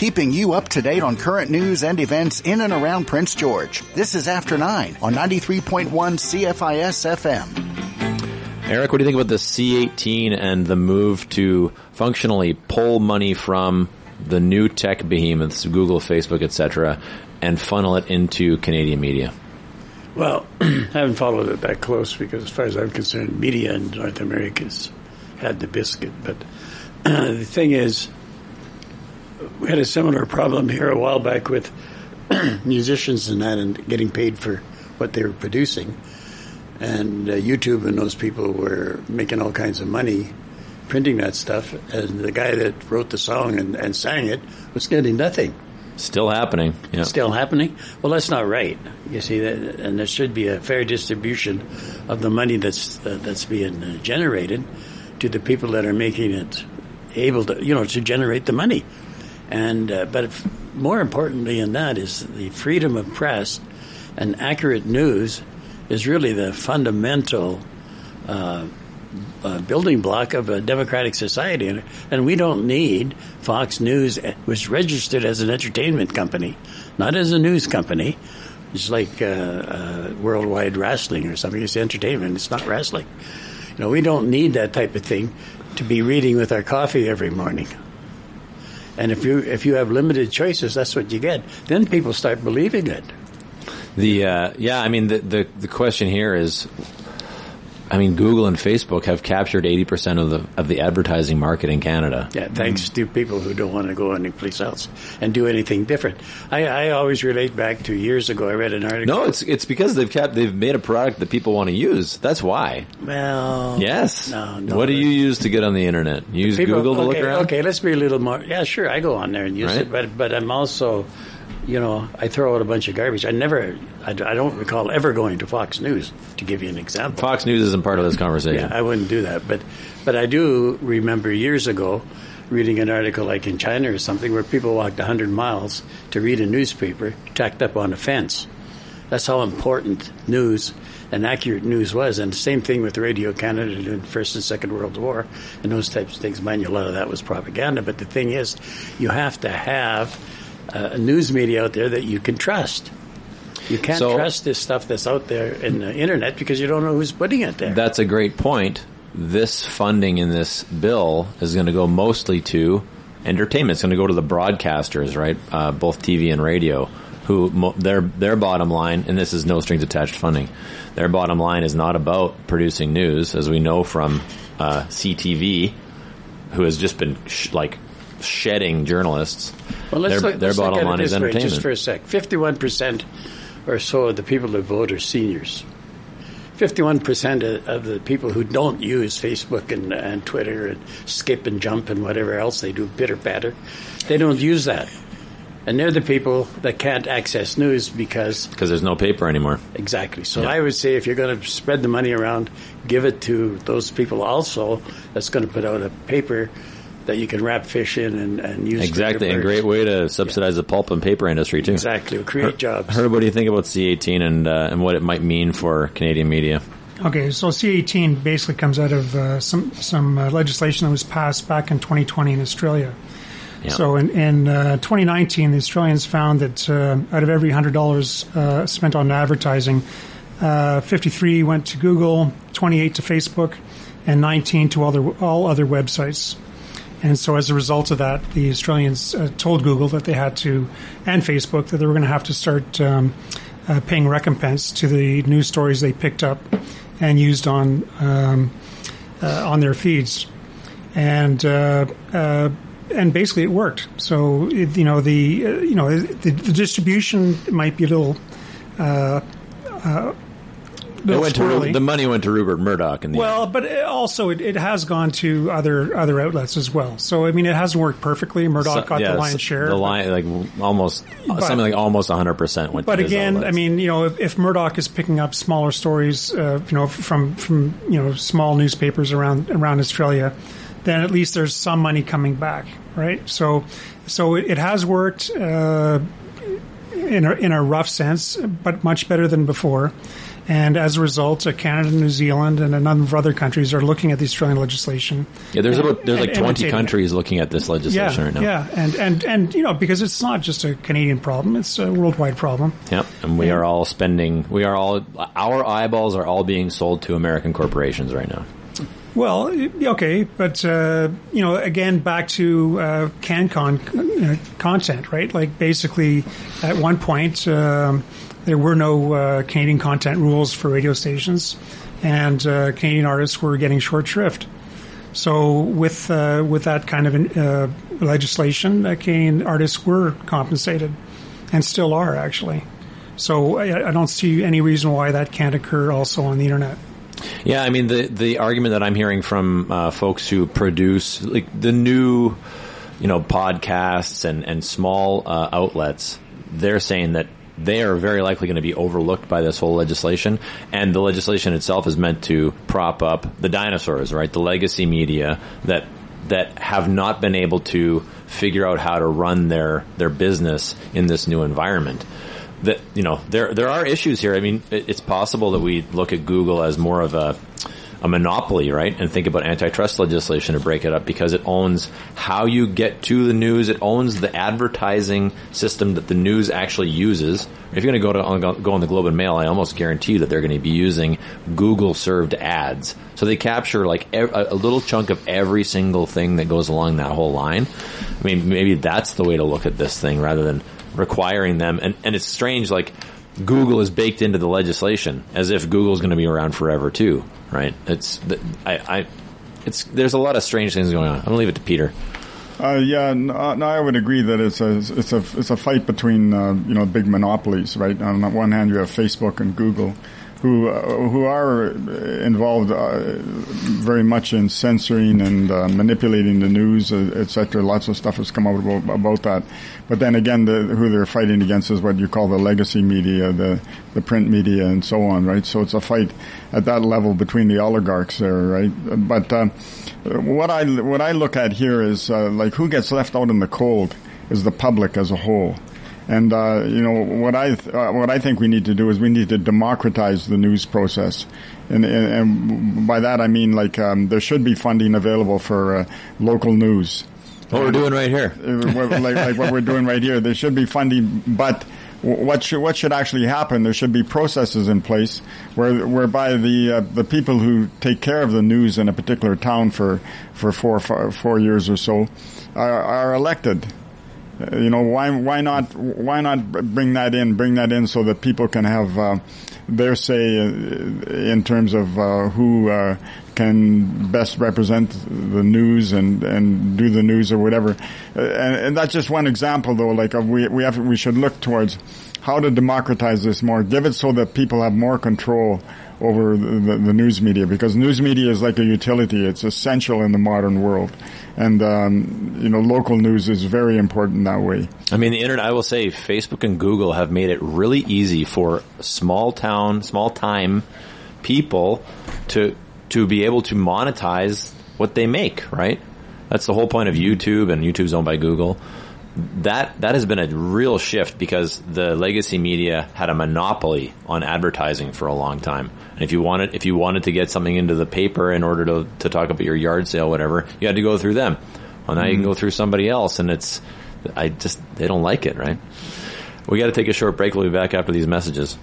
keeping you up to date on current news and events in and around Prince George. This is After 9 on 93.1 CFIS FM. Eric, what do you think about the C18 and the move to functionally pull money from the new tech behemoths, Google, Facebook, etc., and funnel it into Canadian media? Well, <clears throat> I haven't followed it that close because, as far as I'm concerned, media in North America's had the biscuit. But <clears throat> the thing is, we had a similar problem here a while back with <clears throat> musicians and that, and getting paid for what they were producing. And uh, YouTube and those people were making all kinds of money printing that stuff, and the guy that wrote the song and, and sang it was getting nothing. Still happening. Yeah. Still happening? Well, that's not right. You see, that, and there should be a fair distribution of the money that's uh, that's being uh, generated to the people that are making it able to, you know, to generate the money. And uh, but if, more importantly than that is the freedom of press and accurate news is really the fundamental uh, uh, building block of a democratic society, and, and we don't need Fox News, which registered as an entertainment company, not as a news company. It's like uh, uh, worldwide wrestling or something. It's entertainment. It's not wrestling. You know, we don't need that type of thing to be reading with our coffee every morning. And if you if you have limited choices, that's what you get. Then people start believing it. The uh, yeah, I mean the, the the question here is I mean, Google and Facebook have captured 80% of the of the advertising market in Canada. Yeah, thanks to people who don't want to go anyplace else and do anything different. I, I, always relate back to years ago. I read an article. No, it's it's because they've kept they've made a product that people want to use. That's why. Well, yes. No, no. What do you use to get on the internet? You use people, Google to okay, look around. Okay, let's be a little more. Yeah, sure. I go on there and use Right. it, but but I'm also you know, I throw out a bunch of garbage. I never, I, I don't recall ever going to Fox News to give you an example. Fox News isn't part of this conversation. Yeah, I wouldn't do that. But, but I do remember years ago reading an article like in China or something where people walked 100 miles to read a newspaper tacked up on a fence. That's how important news and accurate news was. And the same thing with Radio Canada during the First and Second World War and those types of things. Mind you, a lot of that was propaganda. But the thing is, you have to have a news media out there that you can trust. You can't So- trust this stuff that's out there in the internet because you don't know who's putting it there. That's a great point. This funding in this bill is going to go mostly to entertainment. It's going to go to the broadcasters, right? Uh, both TV and radio, who mo- their their bottom line, and this is no strings attached funding. Their bottom line is not about producing news, as we know from uh, CTV, who has just been sh- like shedding journalists. Well, let's their look, their bottom at line is way, entertainment. Just for a sec, fifty-one percent or so of the people that vote are seniors. Fifty-one percent of of the people who don't use Facebook and, and Twitter and skip and jump and whatever else they do, bitter batter, they don't use that, and they're the people that can't access news because because there's no paper anymore. Exactly. So Yeah. I would say if you're going to spread the money around, give it to those people also that's going to put out a paper that you can wrap fish in and, and use. Exactly, and birds. great way to subsidize the pulp and paper industry too. Exactly, It'll create jobs. Herb what do you think about C18 and uh, and what it might mean for Canadian media? Okay, so C18 basically comes out of uh, some some uh, legislation that was passed back in 2020 in Australia. Yeah. So in, in uh, 2019, the Australians found that uh, out of every hundred dollars uh, spent on advertising, uh, 53 went to Google, 28 to Facebook, and 19 to other all other websites. And so, as a result of that, the Australians uh, told Google that they had to, and Facebook, that they were going to have to start um, uh, paying recompense to the news stories they picked up and used on um, uh, on their feeds. And uh, uh, and basically, it worked. So it, you know the uh, you know the, the distribution might be a little. It went to squirrely. Ru- the money went to Rupert Murdoch in the Well, but it also it, it has gone to other other outlets as well. So I mean, it hasn't worked perfectly. Murdoch So- got yeah, the lion's share. The line, like almost But- something like almost 100 percent went. but to again. I mean, you know, if, if Murdoch is picking up smaller stories, uh, you know, from from you know small newspapers around around Australia, then at least there's some money coming back, right? So, so it, it has worked uh, in a, in a rough sense, but much better than before. And as a result, uh, Canada, New Zealand, and a number of other countries are looking at the Australian legislation. yeah, there's and- about there's like 20 imitating it. countries looking at this legislation yeah, right now. Yeah, and, and, and, you know, because it's not just a Canadian problem, it's a worldwide problem. Yep, and we Yeah. are all spending. We are all our eyeballs are all being sold to American corporations right now. Well, okay, but uh, you know, again, back to uh, CanCon uh, content, right? Like basically, at one point, um, there were no uh, Canadian content rules for radio stations, and uh, Canadian artists were getting short shrift. So with uh, with that kind of uh, legislation, uh, Canadian artists were compensated, and still are actually. So I, I don't see any reason why that can't occur also on the internet. Yeah, I mean the the argument that I'm hearing from uh, folks who produce like the new, you know, podcasts and and small outlets, they're saying that they are very likely going to be overlooked by this whole legislation, and the legislation itself is meant to prop up the dinosaurs, right? The legacy media that that have not been able to figure out how to run their their business in this new environment that you know there there are issues here. I mean, it's possible that we look at Google as more of a a monopoly, right? And think about antitrust legislation to break it up because it owns how you get to the news. It owns the advertising system that the news actually uses. If you're going to go to go on the Globe and Mail, I almost guarantee that they're going to be using Google served ads. So they capture like a little chunk of every single thing that goes along that whole line. I mean, maybe that's the way to look at this thing rather than requiring them. And, and it's strange, like Google is baked into the legislation as if Google is going to be around forever too, right? It's, I, I, it's, there's a lot of strange things going on. I'm to leave it to Peter. Uh, yeah, no, uh, no, I would agree that it's a it's a it's a fight between uh, you know big monopolies, right? On the one hand, you have Facebook and Google, who uh, who are involved uh, very much in censoring and uh, manipulating the news, uh, etc. Lots of stuff has come out about, about that. But then again, the, who they're fighting against is what you call the legacy media, the the print media, and so on, right? So it's a fight at that level between the oligarchs there, right? But uh, what I what I look at here is uh, like who gets left out in the cold is the public as a whole. And uh, you know what I th- uh, what I think we need to do is we need to democratize the news process, and, and, and by that I mean like um, there should be funding available for uh, local news. What we're doing right here, uh, like, like what we're doing right here, there should be funding, but what should what should actually happen? There should be processes in place where whereby the uh, the people who take care of the news in a particular town for for four four years or so are, are elected you know, why why not why not bring that in? Bring that in so that people can have uh, their say in terms of uh, who uh, can best represent the news and and do the news or whatever. Uh, and, and that's just one example, though. Like uh, we we have we should look towards how to democratize this more, give it so that people have more control over the, the, the, news media because news media is like a utility. It's essential in the modern world. And, um, you know, local news is very important that way. I mean, the internet, I will say Facebook and Google have made it really easy for small town, small time people to, to be able to monetize what they make, right? That's the whole point of YouTube and YouTube's owned by Google that that has been a real shift because the legacy media had a monopoly on advertising for a long time. And if you wanted if you wanted to get something into the paper in order to to talk about your yard sale, whatever, you had to go through them. Well, now mm-hmm. you can go through somebody else, and it's I just they don't like it, right? We got to take a short break. We'll be back after these messages.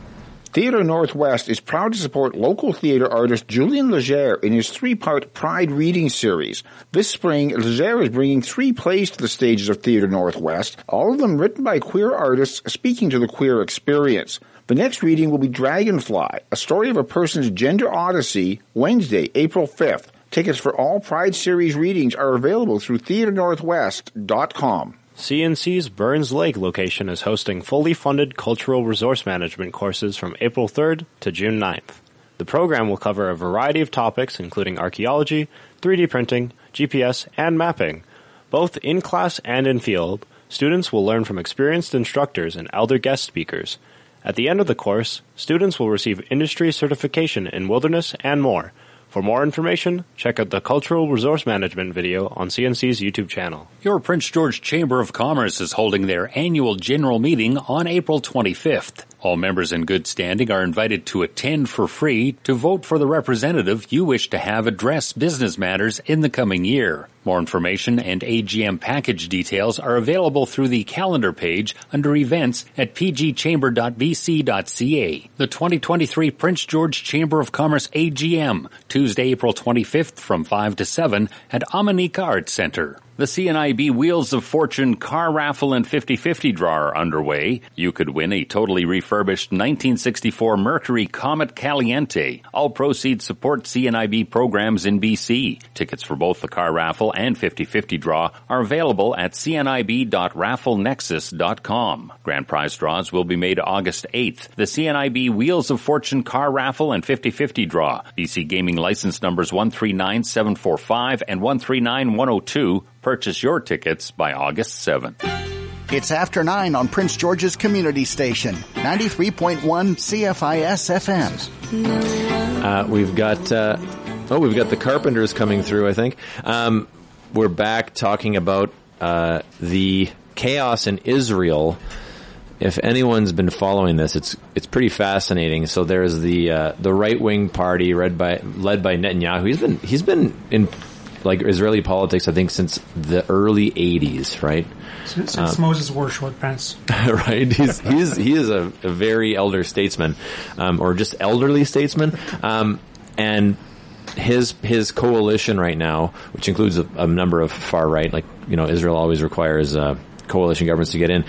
Theatre Northwest is proud to support local theatre artist Julian Leger in his three-part Pride reading series. This spring, Leger is bringing three plays to the stages of Theatre Northwest, all of them written by queer artists speaking to the queer experience. The next reading will be Dragonfly, a story of a person's gender odyssey, Wednesday, April 5th. Tickets for all Pride Series readings are available through theatrenorthwest.com. CNC's Burns Lake location is hosting fully funded cultural resource management courses from April 3rd to June 9th. The program will cover a variety of topics including archaeology, 3D printing, GPS, and mapping. Both in class and in field, students will learn from experienced instructors and elder guest speakers. At the end of the course, students will receive industry certification in wilderness and more – for more information, check out the Cultural Resource Management video on CNC's YouTube channel. Your Prince George Chamber of Commerce is holding their annual general meeting on April 25th. All members in good standing are invited to attend for free to vote for the representative you wish to have address business matters in the coming year. More information and AGM package details are available through the calendar page under events at pgchamber.bc.ca. The 2023 Prince George Chamber of Commerce AGM, Tuesday, April 25th from 5 to 7 at Omineca Arts Center. The CNIB Wheels of Fortune car raffle and 50-50 draw are underway. You could win a totally refurbished 1964 Mercury Comet Caliente. All proceeds support CNIB programs in BC. Tickets for both the car raffle and 50-50 draw are available at cnib.rafflenexus.com. Grand prize draws will be made August 8th. The CNIB Wheels of Fortune car raffle and 50-50 draw. BC gaming license numbers 139745 and 139102 Purchase your tickets by August 7th. It's after 9 on Prince George's Community Station, 93.1 CFIS FM. Uh, we've got, uh, oh, we've got the Carpenters coming through, I think. Um, we're back talking about uh, the chaos in Israel. If anyone's been following this, it's it's pretty fascinating. So there's the uh, the right wing party led by led by Netanyahu. He's been he's been in like Israeli politics, I think, since the early '80s, right? Since, since um, Moses wore short pants, <laughs> right? He's he's he is a, a very elder statesman, um, or just elderly statesman, um, and his his coalition right now, which includes a, a, number of far right, like you know, Israel always requires uh, coalition governments to get in.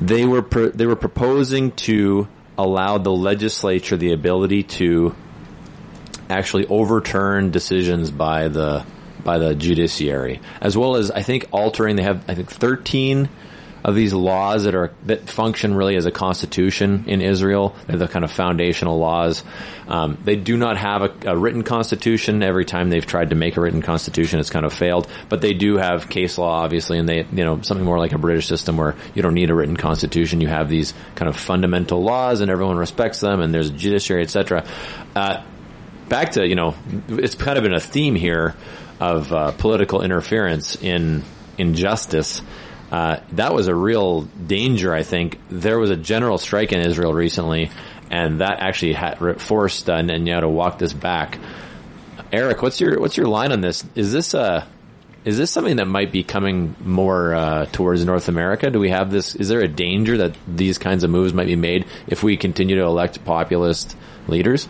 They were pr- they were proposing to allow the legislature the ability to actually overturn decisions by the by the judiciary, as well as I think altering. They have I think thirteen of these laws that are that function really as a constitution in Israel. They're the kind of foundational laws. Um, they do not have a, a, written constitution. Every time they've tried to make a written constitution, it's kind of failed. But they do have case law, obviously, and they you know something more like a British system where you don't need a written constitution. You have these kind of fundamental laws, and everyone respects them, and there's a judiciary, etc. Uh, back to you know, it's kind of been a theme here of uh, political interference in in justice. Uh, that was a real danger. I think there was a general strike in Israel recently, and that actually had forced uh, Netanyahu to walk this back. Eric, what's your what's your line on this? Is this a uh, is this something that might be coming more uh, towards North America? Do we have this? Is there a danger that these kinds of moves might be made if we continue to elect populist leaders?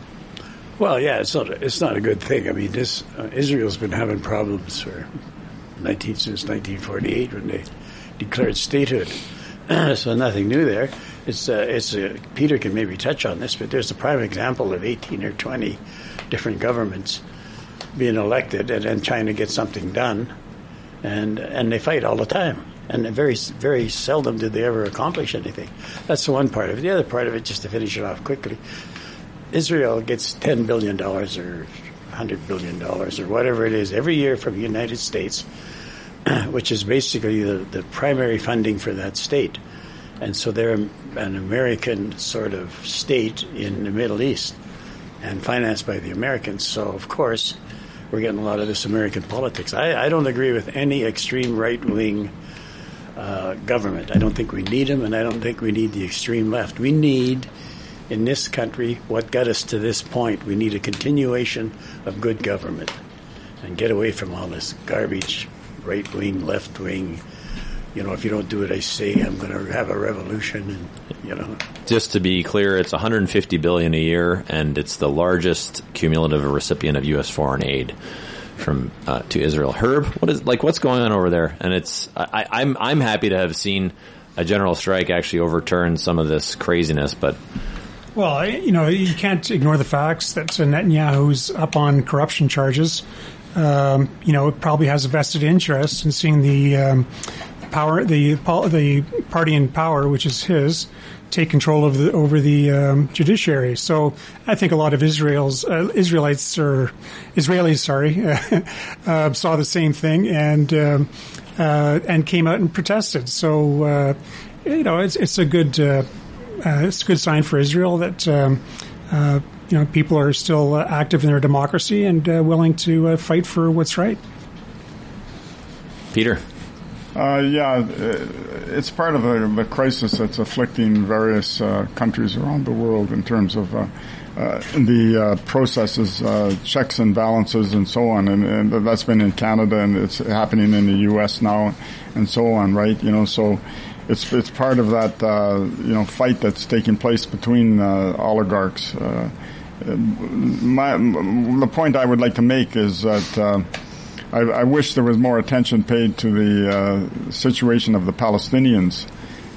Well, yeah, it's not a, it's not a good thing. I mean, this uh, Israel's been having problems for 19 since 1948 when they declared statehood. <clears throat> so nothing new there. It's uh, it's uh, Peter can maybe touch on this, but there's a prime example of 18 or 20 different governments being elected and then trying to get something done, and and they fight all the time. And very, very seldom did they ever accomplish anything. That's the one part of it. The other part of it, just to finish it off quickly, Israel gets $10 billion or $100 billion or whatever it is every year from the United States, <clears throat> which is basically the, the primary funding for that state. And so they're an American sort of state in the Middle East and financed by the Americans. So, of course, we're getting a lot of this American politics. I, I don't agree with any extreme right wing uh, government. I don't think we need them, and I don't think we need the extreme left. We need in this country what got us to this point. We need a continuation of good government and get away from all this garbage, right wing, left wing. You know, if you don't do what I say, I'm going to have a revolution. And you know, just to be clear, it's 150 billion a year, and it's the largest cumulative recipient of U.S. foreign aid from uh, to Israel. Herb, what is like what's going on over there? And it's I, I'm I'm happy to have seen a general strike actually overturn some of this craziness, but well, you know, you can't ignore the facts that Netanyahu's up on corruption charges. Um, you know, it probably has a vested interest in seeing the um, power, the the party in power, which is his, take control of the over the um, judiciary. So I think a lot of Israel's uh, Israelites or Israelis, sorry, <laughs> uh, saw the same thing and um, uh, and came out and protested. So uh, you know, it's it's a good uh, it's a good sign for Israel that um, uh, you know people are still uh, active in their democracy and uh, willing to uh, fight for what's right. Peter. Uh, yeah, it's part of a, a, crisis that's afflicting various countries around the world in terms of the processes, checks and balances, and so on. And, and, that's been in Canada, and it's happening in the U.S. now, and so on. Right? You know, so it's it's part of that uh, you know fight that's taking place between uh, oligarchs. Uh, my, the point I would like to make is that uh, I, I, wish there was more attention paid to the uh, situation of the Palestinians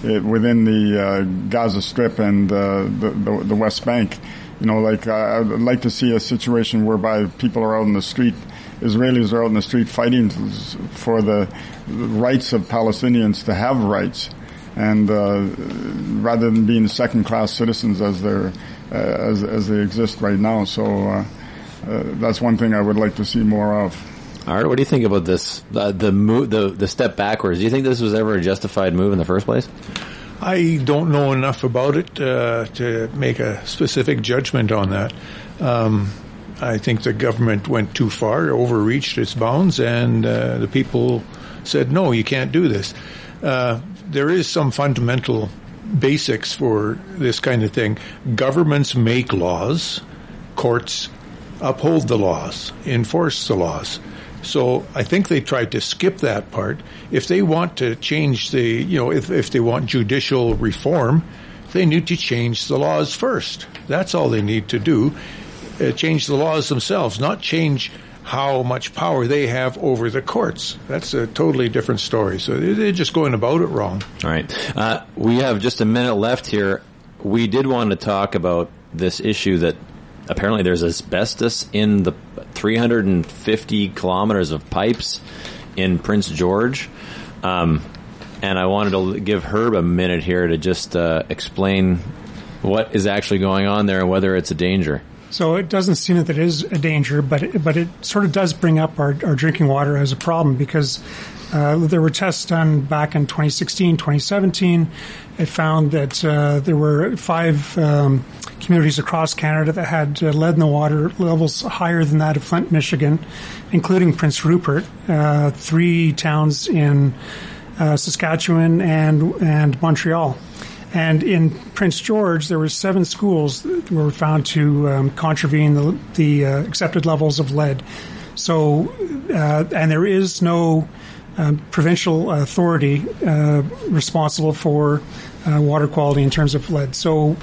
uh, within the uh, Gaza Strip and uh, the, the, the West Bank. You know, like I'd like to see a situation whereby people are out in the street. Israelis are out in the street fighting for the rights of Palestinians to have rights, and uh, rather than being second-class citizens as they're uh, as as they exist right now. So uh, that's one thing I would like to see more of. Art, what do you think about this? Uh, the move, the the step backwards. Do you think this was ever a justified move in the first place? I don't know enough about it uh, to make a specific judgment on that. Um, I think the government went too far, overreached its bounds, and uh, the people said, "No, you can't do this." Uh, there is some fundamental basics for this kind of thing. Governments make laws, courts uphold the laws, enforce the laws. So I think they tried to skip that part. If they want to change the, you know, if, if they want judicial reform, they need to change the laws first. That's all they need to do. Uh, change the laws themselves, not change how much power they have over the courts. That's a totally different story. So they're just going about it wrong. All right. Uh, we have just a minute left here. We did want to talk about this issue that apparently there's asbestos in the 350 kilometers of pipes in Prince George. Um, and I wanted to give Herb a minute here to just uh, explain what is actually going on there and whether it's a danger. So it doesn't seem that it is a danger, but it, but it sort of does bring up our, our drinking water as a problem because uh, there were tests done back in 2016, 2017. It found that uh, there were five um, communities across Canada that had uh, lead in the water levels higher than that of Flint, Michigan, including Prince Rupert. Uh, three towns in uh, Saskatchewan and and Montreal. And in Prince George, there were seven schools that were found to um, contravene the, the uh, accepted levels of lead. So, uh, and there is no um, provincial authority uh, responsible for uh, water quality in terms of lead. So,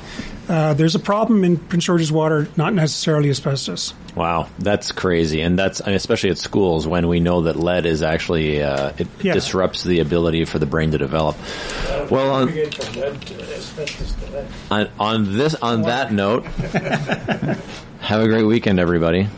uh, there's a problem in Prince George's water, not necessarily asbestos. Wow, that's crazy, and that's especially at schools when we know that lead is actually uh, it yeah. disrupts the ability for the brain to develop. Uh, well, on, on, on this on that note, <laughs> have a great weekend, everybody.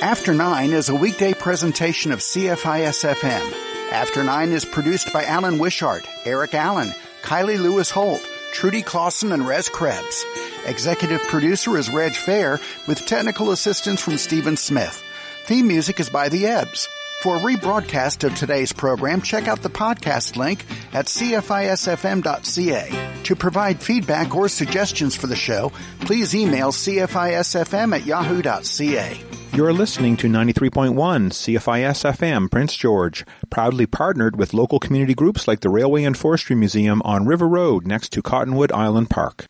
After Nine is a weekday presentation of CFIS FM. After Nine is produced by Alan Wishart, Eric Allan, Kylie Lewis Holt. Trudy Clausen and Res Krebs. Executive producer is Reg Fair with technical assistance from Stephen Smith. Theme music is by The Ebbs. For a rebroadcast of today's program, check out the podcast link at cfisfm.ca. To provide feedback or suggestions for the show, please email cfisfm at yahoo.ca. You're listening to 93.1 CFIS FM Prince George, proudly partnered with local community groups like the Railway and Forestry Museum on River Road next to Cottonwood Island Park.